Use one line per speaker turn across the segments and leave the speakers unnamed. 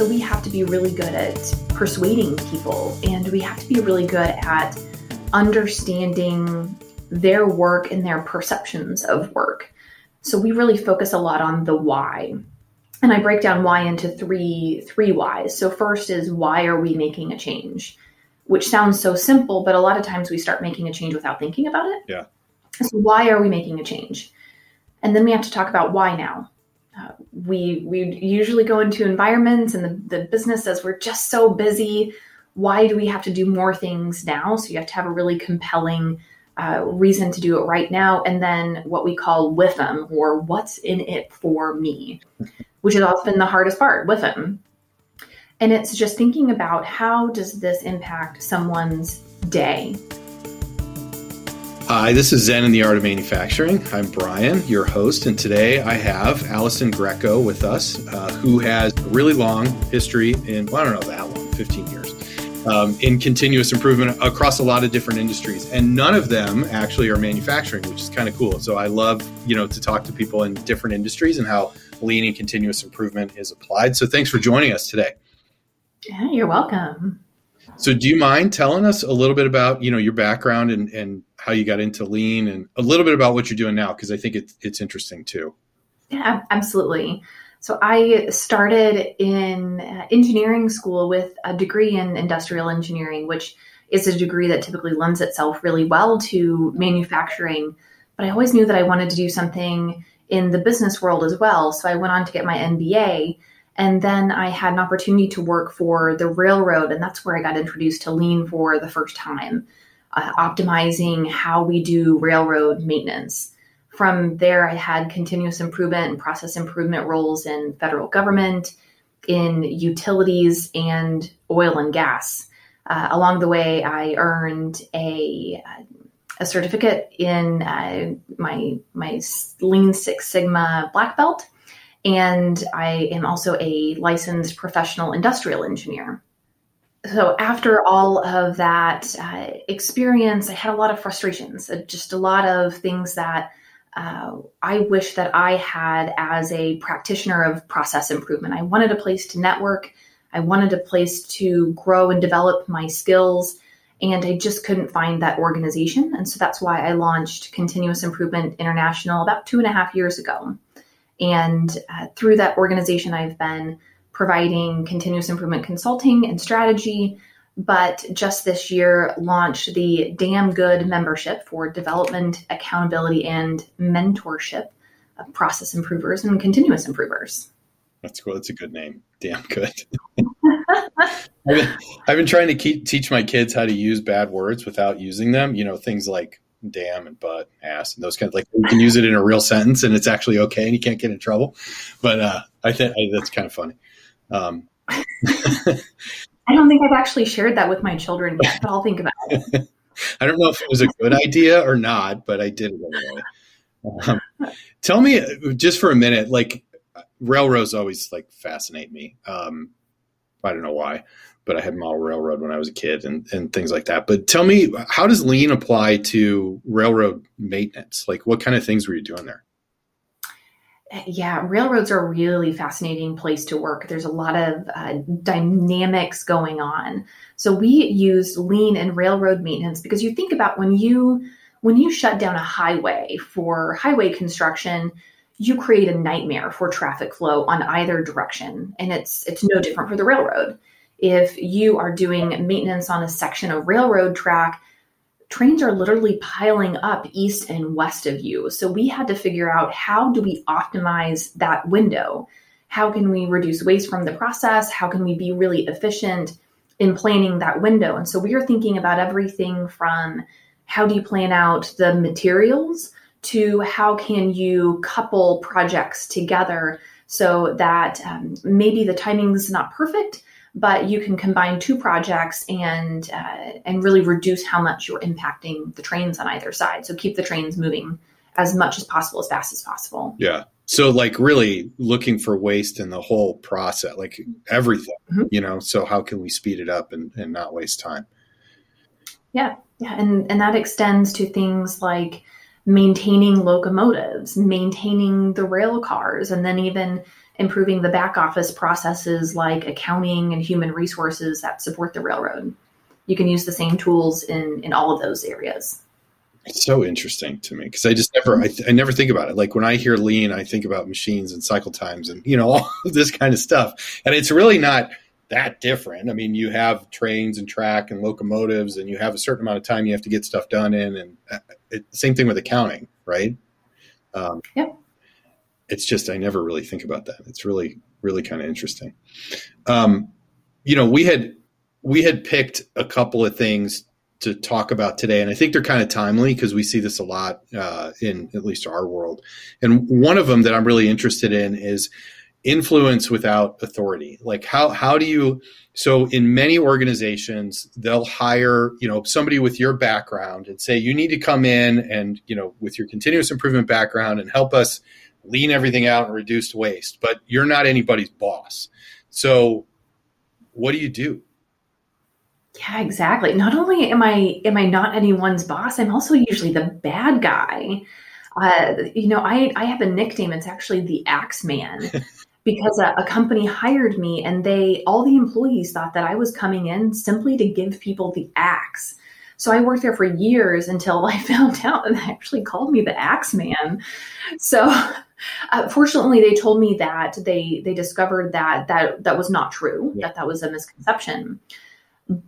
So we have to be really good at persuading people and we have to be really good at understanding their work and their perceptions of work. So we really focus a lot on the why. And I break down why into three three whys. So first is why are we making a change? Which sounds so simple, but a lot of times we start making a change without thinking about it.
Yeah.
So why are we making a change? And then we have to talk about why now. Uh, we we usually go into environments and the, the business says we're just so busy. Why do we have to do more things now? So you have to have a really compelling uh, reason to do it right now, and then what we call WIIFM or what's in it for me, which is often the hardest part. WIIFM and it's just thinking about how does this impact someone's day
Hi, this is Zen in the Art of Manufacturing. I'm Bryan, your host, and today I have Allison Greco with us, uh, who has a really long history in, well, I don't know that long, 15 years, um, in continuous improvement across a lot of different industries. And none of them actually are manufacturing, which is kind of cool. So I love, you know, to talk to people in different industries and how lean and continuous improvement is applied. So thanks for joining us today.
Yeah, you're welcome.
So do you mind telling us a little bit about, you know, your background and, and how you got into lean and a little bit about what you're doing now because I think it's it's interesting too.
Yeah, absolutely. So I started in uh, engineering school with a degree in industrial engineering, which is a degree that typically lends itself really well to manufacturing. But I always knew that I wanted to do something in the business world as well. So I went on to get my MBA. And then I had an opportunity to work for the railroad. And that's where I got introduced to lean for the first time uh, optimizing how we do railroad maintenance. From there, I had continuous improvement and process improvement roles in federal government, in utilities, and oil and gas. Uh, along the way, I earned a, a certificate in uh, my my Lean Six Sigma black belt, and I am also a licensed professional industrial engineer so after all of that uh, experience, I had a lot of frustrations, uh, just a lot of things that uh, I wish that I had as a practitioner of process improvement. I wanted a place to network. I wanted a place to grow and develop my skills, and I just couldn't find that organization. And so that's why I launched Continuous Improvement International about two and a half years ago. And uh, through that organization, I've been providing continuous improvement consulting and strategy, but just this year launched the Damn Good membership for development, accountability, and mentorship of process improvers and continuous improvers.
That's cool. That's a good name. Damn good. I've, been, trying to keep, teach my kids how to use bad words without using them. You know, things like damn and butt, ass, and those kinds. Of, like you can use it in a real sentence and it's actually okay and you can't get in trouble. But uh, I think that's kind of funny. Um,
I don't think I've actually shared that with my children yet, but I'll think about it.
I don't know if it was a good idea or not, but I did it anyway. Um, tell me just for a minute, like railroads always like fascinate me. Um, I don't know why, but I had model railroad when I was a kid and, and things like that. But tell me, how does lean apply to railroad maintenance? Like what kind of things were you doing there?
yeah, railroads are a really fascinating place to work. There's a lot of uh, dynamics going on. So we use lean and railroad maintenance because you think about when you when you shut down a highway for highway construction, you create a nightmare for traffic flow on either direction, and it's it's no different for the railroad. If you are doing maintenance on a section of railroad track, trains are literally piling up east and west of you. So we had to figure out how do we optimize that window? How can we reduce waste from the process? How can we be really efficient in planning that window? And so we are thinking about everything from how do you plan out the materials to how can you couple projects together so that um, maybe the timing is not perfect, but you can combine two projects and uh, and really reduce how much you're impacting the trains on either side. So keep the trains moving as much as possible, as fast as possible.
Yeah. So like really looking for waste in the whole process, like everything, mm-hmm. you know. So how can we speed it up and, and not waste time?
Yeah, yeah, and and that extends to things like maintaining locomotives, maintaining the rail cars, and then even improving the back office processes like accounting and human resources that support the railroad. You can use the same tools in, in all of those areas.
It's so interesting to me because I just never, I, th- I, never think about it. Like when I hear lean, I think about machines and cycle times and, you know, all this kind of stuff. And it's really not that different. I mean, you have trains and track and locomotives and you have a certain amount of time you have to get stuff done in. And uh, it, same thing with accounting, right?
Um, yeah.
It's just, I never really think about that. It's really, really kind of interesting. Um, you know, we had, we had picked a couple of things to talk about today, and I think they're kind of timely because we see this a lot uh, in at least our world. And one of them that I'm really interested in is influence without authority. Like how how do you? So in many organizations, they'll hire you know somebody with your background and say you need to come in and you know with your continuous improvement background and help us lean everything out and reduce waste. But you're not anybody's boss. So what do you do?
Yeah, exactly. Not only am I am I not anyone's boss, I'm also usually the bad guy. Uh, you know, I I have a nickname. It's actually the Axe Man. because a, a, company hired me and they all the employees thought that I was coming in simply to give people the axe. So I worked there for years until I found out and they actually called me the axe man. So uh, fortunately they told me that they they discovered that that that was not true, yeah. that that was a misconception.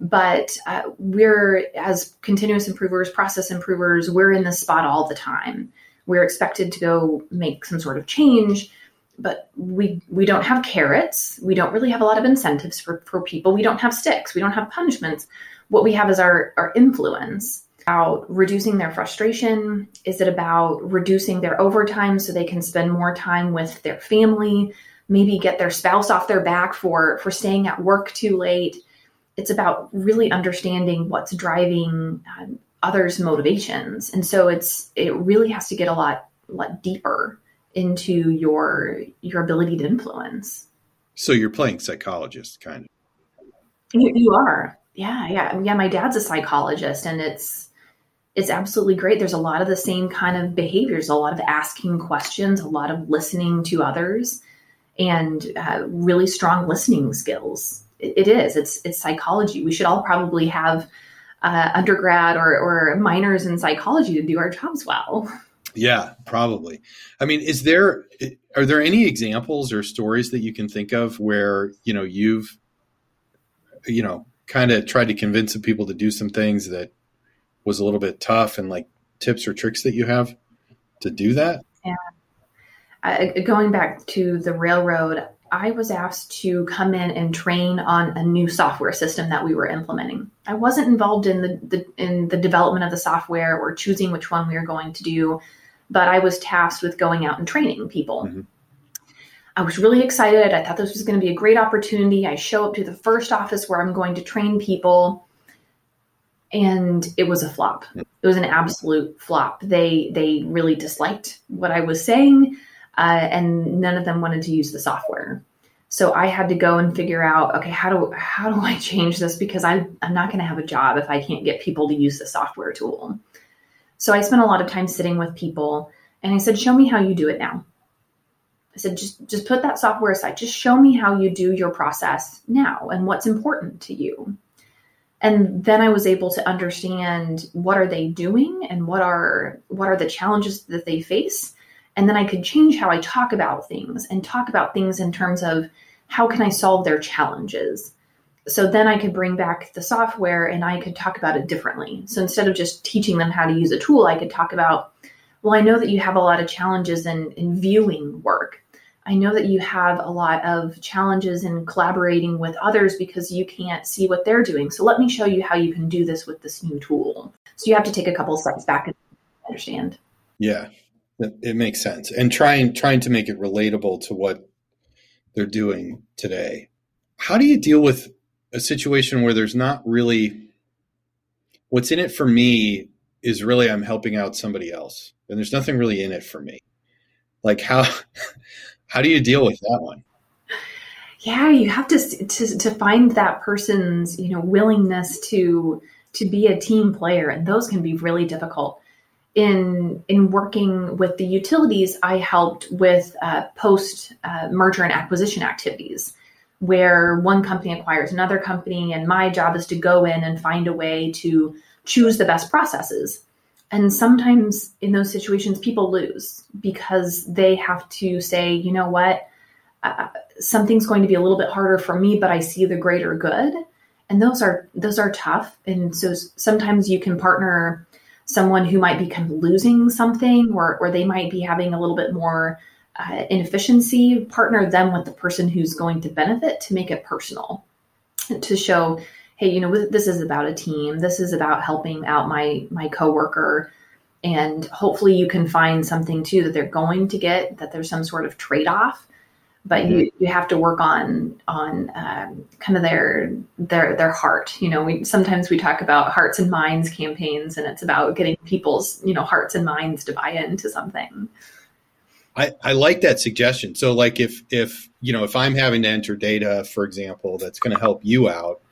But uh, we're as continuous improvers process improvers we're in this spot all the time. We're expected to go make some sort of change but we we don't have carrots. We don't really have a lot of incentives for, for people. We don't have sticks. We don't have punishments. What we have is our our influence about reducing their frustration is it about reducing their overtime so they can spend more time with their family maybe get their spouse off their back for for staying at work too late it's about really understanding what's driving um, others' motivations, and so it's it really has to get a lot lot deeper into your your ability to influence.
So you're playing psychologist, kind of.
You, you are, yeah, yeah, yeah. My dad's a psychologist, and it's it's absolutely great. There's a lot of the same kind of behaviors, a lot of asking questions, a lot of listening to others, and uh, really strong listening skills it is. It's it's psychology. We should all probably have uh, undergrad or, or minors in psychology to do our jobs well.
Yeah, probably. I mean, is there are there any examples or stories that you can think of where you know you've you know kind of tried to convince some people to do some things that was a little bit tough and like tips or tricks that you have to do that?
Yeah. Uh, going back to the railroad, I was asked to come in and train on a new software system that we were implementing. I wasn't involved in the, the, in the development of the software or choosing which one we were going to do, but I was tasked with going out and training people. Mm-hmm. I was really excited. I thought this was going to be a great opportunity. I show up to the first office where I'm going to train people and it was a flop. It was an absolute flop. They they really disliked what I was saying uh, and none of them wanted to use the software. So I had to go and figure out, okay, how do how do I change this because I I'm not going to have a job if I can't get people to use the software tool. So I spent a lot of time sitting with people, and I said, show me how you do it now. I said, just just put that software aside. Just show me how you do your process now and what's important to you. And then I was able to understand what are they doing and what are what are the challenges that they face and then I could change how I talk about things and talk about things in terms of how can I solve their challenges. So then I could bring back the software and I could talk about it differently. So instead of just teaching them how to use a tool, I could talk about, well, I know that you have a lot of challenges in, in viewing work. I know that you have a lot of challenges in collaborating with others because you can't see what they're doing. So let me show you how you can do this with this new tool. So you have to take a couple steps back and understand.
Yeah, it makes sense, and trying trying to make it relatable to what they're doing today. How do you deal with a situation where there's not really what's in it for me is really I'm helping out somebody else, and there's nothing really in it for me. Like how how do you deal with that one?
Yeah, you have to to to find that person's you know willingness to to be a team player, and those can be really difficult in in working with the utilities, I helped with uh, post uh, merger and acquisition activities, where one company acquires another company, and my job is to go in and find a way to choose the best processes. And sometimes in those situations, people lose because they have to say, you know what, uh, something's going to be a little bit harder for me, but I see the greater good. And those are those are tough. And so sometimes you can partner someone who might be kind of losing something or, or they might be having a little bit more uh, inefficiency, partner them with the person who's going to benefit to make it personal, to show, hey, you know, this is about a team. This is about helping out my my coworker, and hopefully you can find something too that they're going to get. That there's some sort of trade off but you, mm-hmm. you have to work on on um, kind of their their their heart you know we sometimes we talk about hearts and minds campaigns and it's about getting people's you know hearts and minds to buy into something
I, I like that suggestion so like if if you know if i'm having to enter data for example that's going to help you out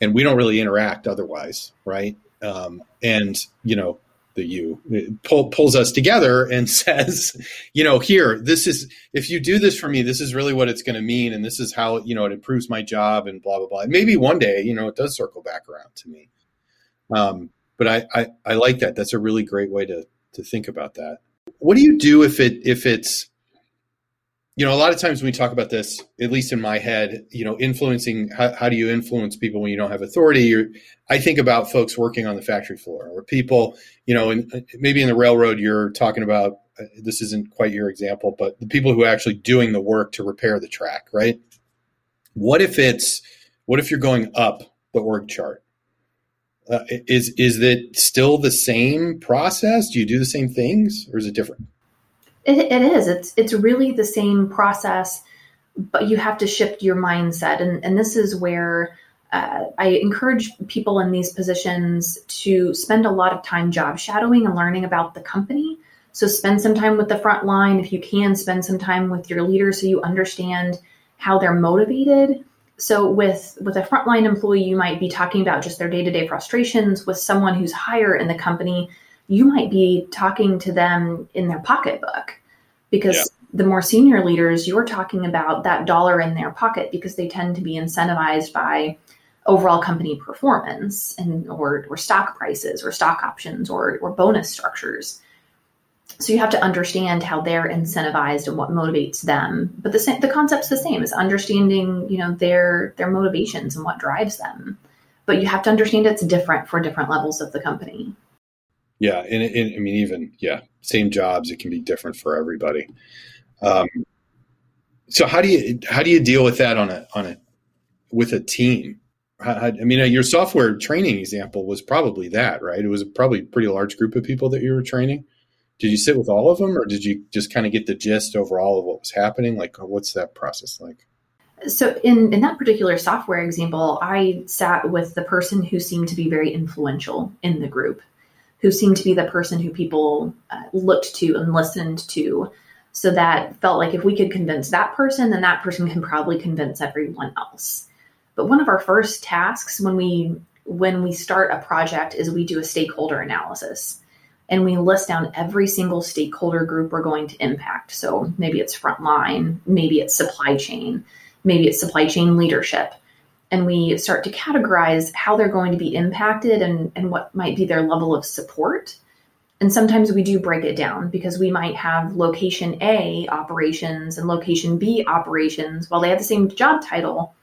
and we don't really interact otherwise right um, and you know the you pull, pulls us together and says, you know, here, this is, if you do this for me, this is really what it's going to mean. And this is how, you know, it improves my job and blah, blah, blah. maybe one day, you know, it does circle back around to me. Um, but I, I, I like that. That's a really great way to, to think about that. What do you do if it, if it's, you know, a lot of times when we talk about this, at least in my head, you know, influencing how, how do you influence people when you don't have authority? You're, I think about folks working on the factory floor or people, you know, and maybe in the railroad, you're talking about uh, this isn't quite your example, but the people who are actually doing the work to repair the track, right? What if it's, what if you're going up the org chart? Uh, is is it still the same process? Do you do the same things, or is it different?
It, it is. It's it's really the same process, but you have to shift your mindset, and and this is where uh, I encourage people in these positions to spend a lot of time job shadowing and learning about the company. So spend some time with the front line if you can. Spend some time with your leader so you understand how they're motivated. So with with a frontline employee, you might be talking about just their day to day frustrations. With someone who's higher in the company, you might be talking to them in their pocketbook because yeah. the more senior leaders you're talking about that dollar in their pocket because they tend to be incentivized by overall company performance and or, or stock prices or stock options or, or bonus structures. So you have to understand how they're incentivized and what motivates them. But the, the concept's the same is understanding you know their their motivations and what drives them. But you have to understand it's different for different levels of the company
yeah, and, and, I mean, even yeah, same jobs, it can be different for everybody. Um, so how do you how do you deal with that on a on a with a team? I mean, your software training example was probably that, right? It was probably a pretty large group of people that you were training. Did you sit with all of them, or did you just kind of get the gist overall of what was happening? Like, what's that process like?
So, in, in that particular software example, I sat with the person who seemed to be very influential in the group who seemed to be the person who people uh, looked to and listened to. So that felt like if we could convince that person, then that person can probably convince everyone else. But one of our first tasks when we when we start a project is we do a stakeholder analysis and we list down every single stakeholder group we're going to impact. So maybe it's frontline, maybe it's supply chain, maybe it's supply chain leadership, and we start to categorize how they're going to be impacted and, and what might be their level of support. And sometimes we do break it down because we might have location A operations and location B operations. While they have the same job title,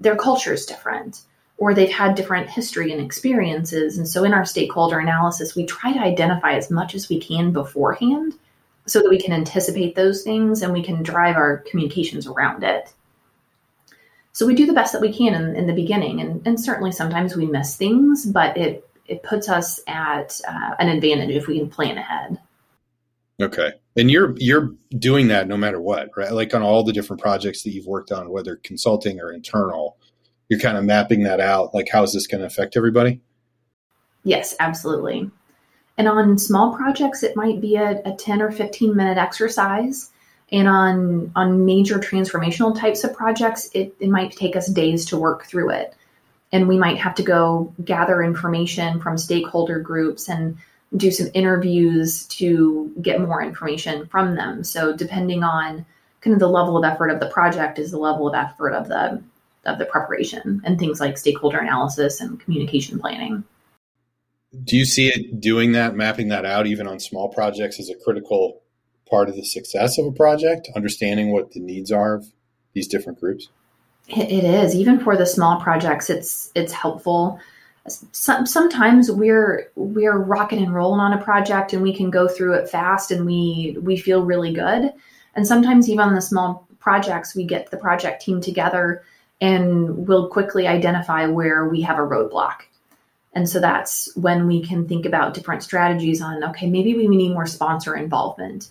their culture is different or they've had different history and experiences. And so in our stakeholder analysis, we try to identify as much as we can beforehand so that we can anticipate those things and we can drive our communications around it. So we do the best that we can in, in the beginning, and, and certainly sometimes we miss things, but it it puts us at uh, an advantage if we can plan ahead.
Okay, and you're you're doing that no matter what, right? Like on all the different projects that you've worked on, whether consulting or internal, you're kind of mapping that out. Like, how is this going to affect everybody?
Yes, absolutely. And on small projects, it might be a, a 10 or 15 minute exercise and on on major transformational types of projects, it, it might take us days to work through it. And we might have to go gather information from stakeholder groups and do some interviews to get more information from them. So depending on kind of the level of effort of the project is the level of effort of the of the preparation and things like stakeholder analysis and communication planning.
Do you see it doing that, mapping that out even on small projects as a critical part of the success of a project, understanding what the needs are of these different groups?
It is even for the small projects. It's it's helpful. Some, sometimes we're we're rocking and rolling on a project and we can go through it fast and we we feel really good. And sometimes even on the small projects, we get the project team together and we'll quickly identify where we have a roadblock. And so that's when we can think about different strategies on okay, maybe we need more sponsor involvement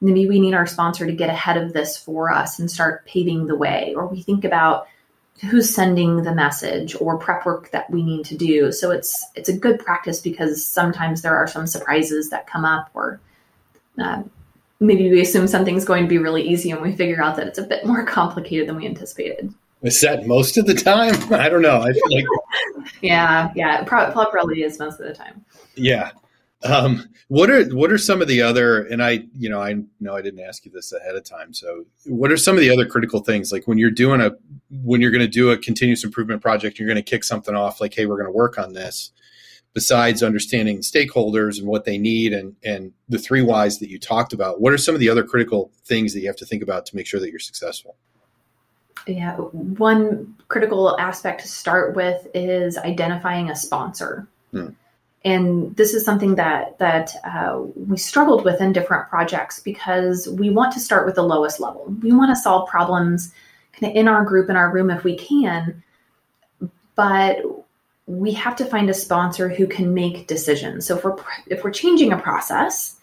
maybe we need our sponsor to get ahead of this for us and start paving the way or we think about who's sending the message or prep work that we need to do. So it's it's a good practice because sometimes there are some surprises that come up or uh, maybe we assume something's going to be really easy and we figure out that it's a bit more complicated than we anticipated.
Is that most of the time? I don't know. I feel like
yeah yeah. Probably is most of the time.
Yeah um, what are what are some of the other? And I, you know, I know I didn't ask you this ahead of time. So, what are some of the other critical things? Like when you're doing a when you're going to do a continuous improvement project, you're going to kick something off. Like, hey, we're going to work on this. Besides understanding stakeholders and what they need, and and the three whys that you talked about, what are some of the other critical things that you have to think about to make sure that you're successful?
Yeah, one critical aspect to start with is identifying a sponsor. Hmm and this is something that that uh, we struggled with in different projects because we want to start with the lowest level. We want to solve problems kind of in our group in our room if we can, but we have to find a sponsor who can make decisions. So if we're if we're changing a process,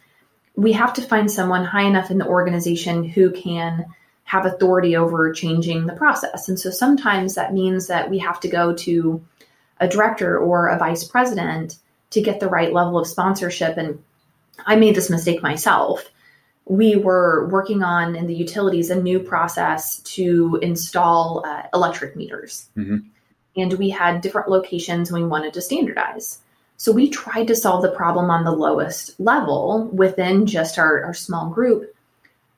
we have to find someone high enough in the organization who can have authority over changing the process. And so sometimes that means that we have to go to a director or a vice president to get the right level of sponsorship. And I made this mistake myself. We were working on in the utilities a new process to install uh, electric meters. Mm-hmm. And we had different locations and we wanted to standardize. So we tried to solve the problem on the lowest level within just our, our small group.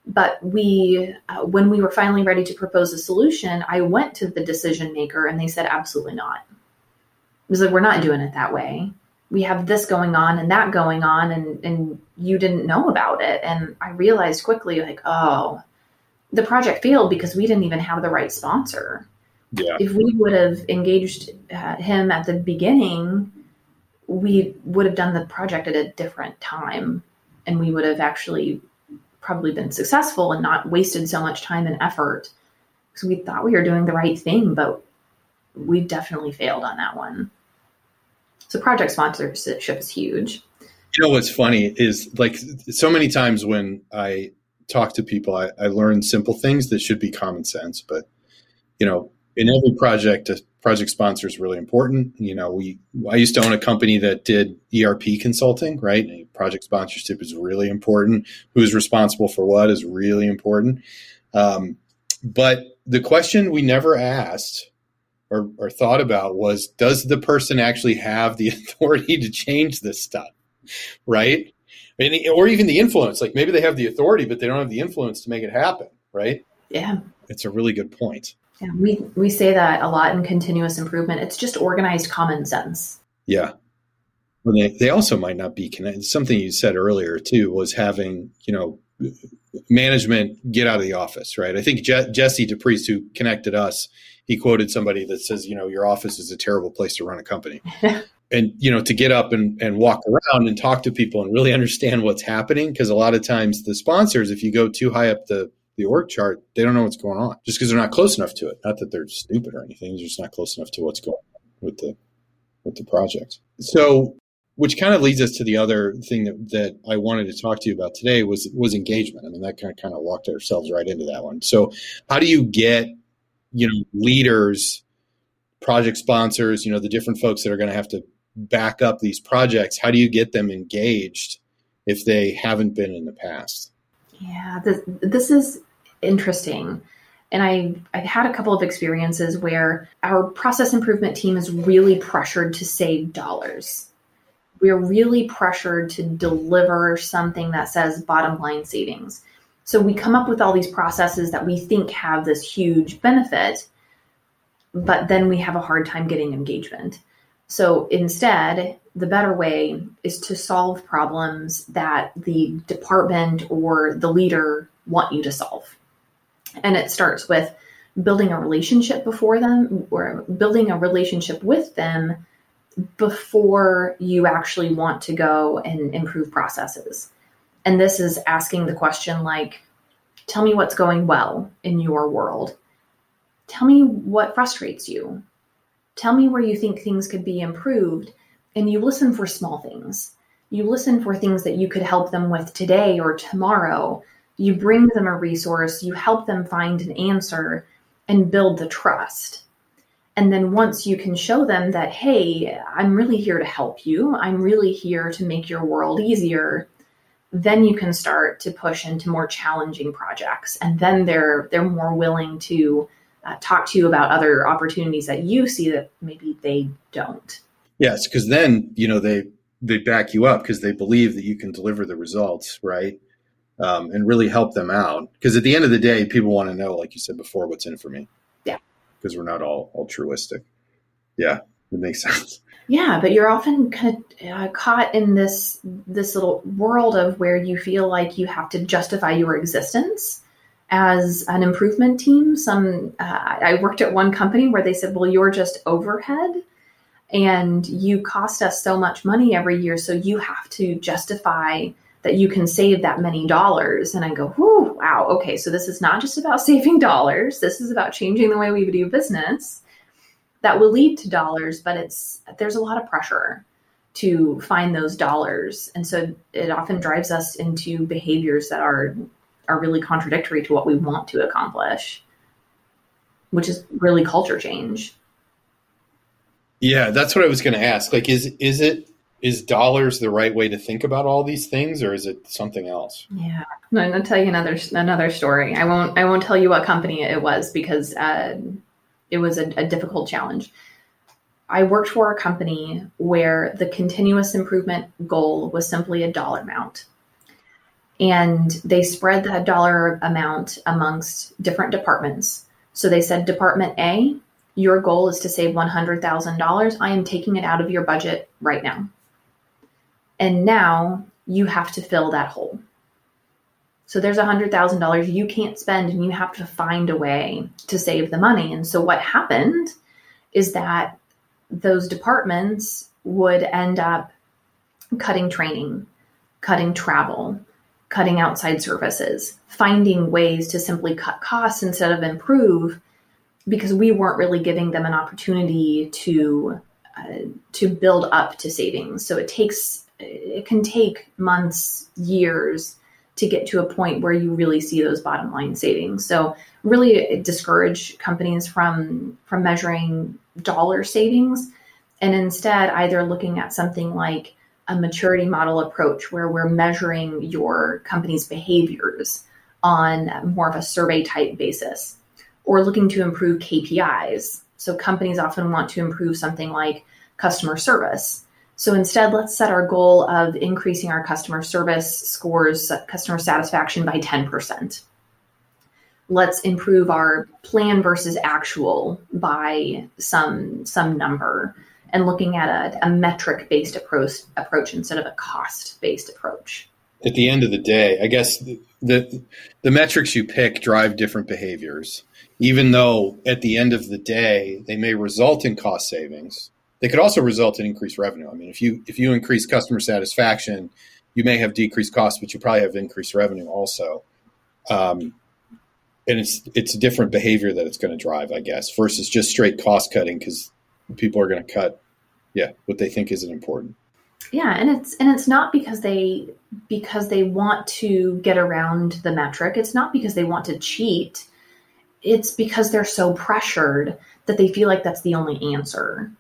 But we, uh, when we were finally ready to propose a solution, I went to the decision maker and they said, absolutely not. It was like, we're not doing it that way we have this going on and that going on and and you didn't know about it. And i realized quickly like oh the project failed because we didn't even have the right sponsor. Yeah. if we would have engaged uh, him at the beginning we would have done the project at a different time and we would have actually probably been successful and not wasted so much time and effort. Because we thought we were doing the right thing but we definitely failed on that one so project sponsorship is huge.
You know what's funny is like so many times when I talk to people, I, I learn simple things that should be common sense. But you know, in every project, a project sponsor is really important. You know, we I used to own a company that did ERP consulting, right? And project sponsorship is really important. Who's responsible for what is really important. Um, but the question we never asked or, or thought about was does the person actually have the authority to change this stuff? Right? And, or even the influence like maybe they have the authority but they don't have the influence to make it happen right?
Yeah.
It's a really good point.
Yeah we we say that a lot in continuous improvement. It's just organized common sense.
Yeah. Well, they, they also might not be connected something you said earlier too was having you know management get out of the office right? I think Je- jesse DePriest, who connected us he quoted somebody that says, you know, your office is a terrible place to run a company. and, you know, to get up and, and walk around and talk to people and really understand what's happening. Cause a lot of times the sponsors, if you go too high up the, the org chart, they don't know what's going on just because they're not close enough to it. Not that they're stupid or anything. They're just not close enough to what's going on with the, with the project. So which kind of leads us to the other thing that, that I wanted to talk to you about today was was engagement. I mean, that kind of kind of walked ourselves right into that one. So, how do you get you know leaders project sponsors you know the different folks that are going to have to back up these projects how do you get them engaged if they haven't been in the past
yeah this, this is interesting and I, I've had a couple of experiences where our process improvement team is really pressured to save dollars. we're really pressured to deliver something that says bottom line savings. So we come up with all these processes that we think have this huge benefit, but then we have a hard time getting engagement. So instead, the better way is to solve problems that the department or the leader want you to solve. And it starts with building a relationship before them or building a relationship with them before you actually want to go and improve processes. And this is asking the question like, tell me what's going well in your world. Tell me what frustrates you. Tell me where you think things could be improved. And you listen for small things. You listen for things that you could help them with today or tomorrow. You bring them a resource, you help them find an answer and build the trust. And then once you can show them that, hey, I'm really here to help you, I'm really here to make your world easier, then you can start to push into more challenging projects. And then they're they're more willing to uh, talk to you about other opportunities that you see that maybe they don't.
Yes, because then you know they they back you up because they believe that you can deliver the results, right? Um, and really help them out. Because at the end of the day, people want to know, like you said before, what's in it for me Yeah. because we're not all altruistic. Yeah, it makes sense.
Yeah, but you're often kind of, uh, caught in this this little world of where you feel like you have to justify your existence as an improvement team. Some uh, I worked at one company where they said, "Well, you're just overhead." And you cost us so much money every year, so you have to justify that you can save that many dollars. And I go, whoo, wow, okay, so this is not just about saving dollars. This is about changing the way we do business that will lead to dollars, but it's there's a lot of pressure to find those dollars. And so it often drives us into behaviors that are are really contradictory to what we want to accomplish, which is really culture change.
Yeah, that's what I was going to ask. Like, is is it is dollars the right way to think about all these things or is it something else
yeah no, i'm going to tell you another another story i won't i won't tell you what company it was because uh, it was a, a difficult challenge i worked for a company where the continuous improvement goal was simply a dollar amount and they spread that dollar amount amongst different departments so they said department a your goal is to save $100,000. I am taking it out of your budget right now. And now you have to fill that hole. So there's $100,000 you can't spend and you have to find a way to save the money. And so what happened is that those departments would end up cutting training, cutting travel, cutting outside services, finding ways to simply cut costs instead of improve because we weren't really giving them an opportunity to uh, to build up to savings. So it takes it can take months, years to get to a point where you really see those bottom line savings. So really discourage companies from from measuring dollar savings and instead either looking at something like a maturity model approach where we're measuring your company's behaviors on more of a survey type basis or looking to improve KPIs. So companies often want to improve something like customer service so instead, let's set our goal of increasing our customer service scores, customer satisfaction by 10%. Let's improve our plan versus actual by some some number and looking at a, a metric based approach approach instead of a cost based approach.
At the end of the day, I guess the, the the metrics you pick drive different behaviors. Even though at the end of the day they may result in cost savings, they could also result in increased revenue. I mean, if you if you increase customer satisfaction, you may have decreased costs, but you probably have increased revenue also. Um, and it's it's a different behavior that it's going to drive, I guess, versus just straight cost cutting because people are going to cut, yeah, what they think isn't important.
Yeah, and it's and it's not because they because they want to get around the metric. It's not because they want to cheat. It's because they're so pressured that they feel like that's the only answer.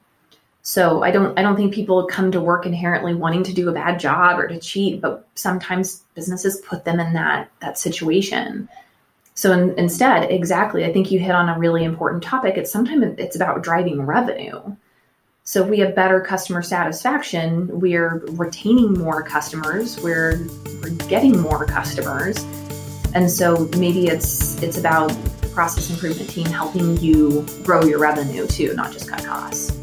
So I don't I don't think people come to work inherently wanting to do a bad job or to cheat, but sometimes businesses put them in that that situation. So in, instead, exactly, I think you hit on a really important topic. It's sometimes it's about driving revenue. So if we have better customer satisfaction, we're retaining more customers, we're, we're getting more customers. And so maybe it's it's about the process improvement team helping you grow your revenue too, not just cut costs.